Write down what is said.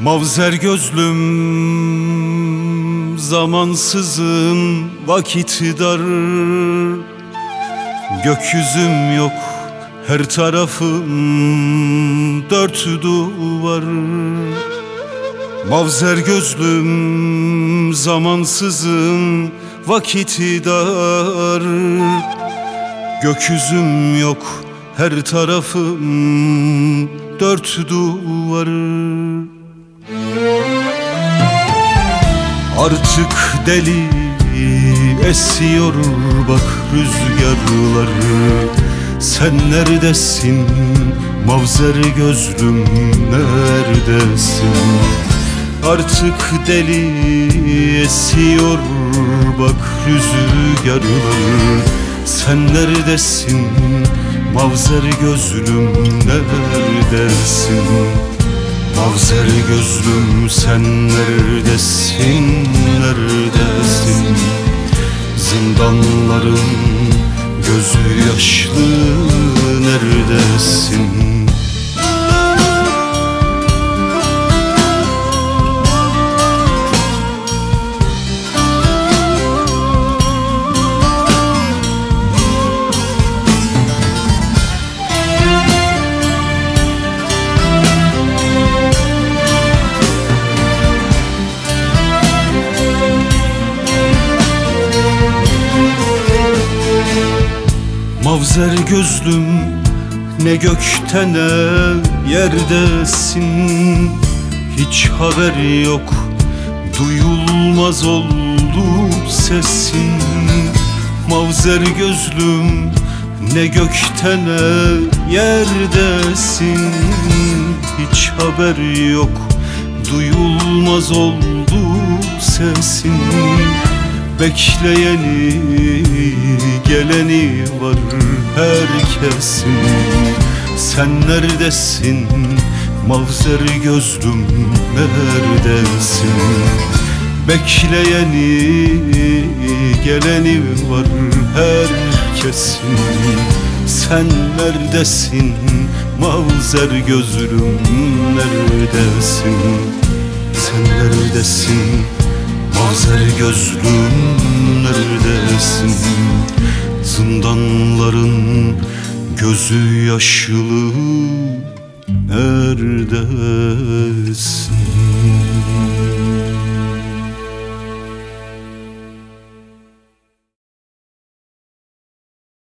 Mavzer gözlüm zamansızın vakiti dar. Gökyüzüm yok her tarafım dört duvar. Mavzer gözlüm zamansızım vakit dar. Gökyüzüm yok her tarafım dört duvar. Artık deli esiyor bak rüzgarları Sen neredesin? Mavzer gözlüm neredesin? Artık deli esiyor bak rüzgarları. Sen neredesin? Mavzer gözlüm neredesin? Mavzer gözlüm sen neredesin, neredesin? Zindanların gözü yaşlı neredesin Mavzer gözlüm ne gökte ne yerdesin? Hiç haber yok duyulmaz oldu sesin. Mavzer gözlüm ne gökte ne yerdesin? Hiç haber yok duyulmaz oldu sesin. Bekleyeni geleni var herkesin. Sen neredesin? Mavzer gözlüm neredesin? Bekleyeni geleni var herkesin. Sen neredesin? Mavzer gözlüm neredesin? Sen neredesin? Mazer gözlüm neredesin? Zindanların gözü yaşlı neredesin?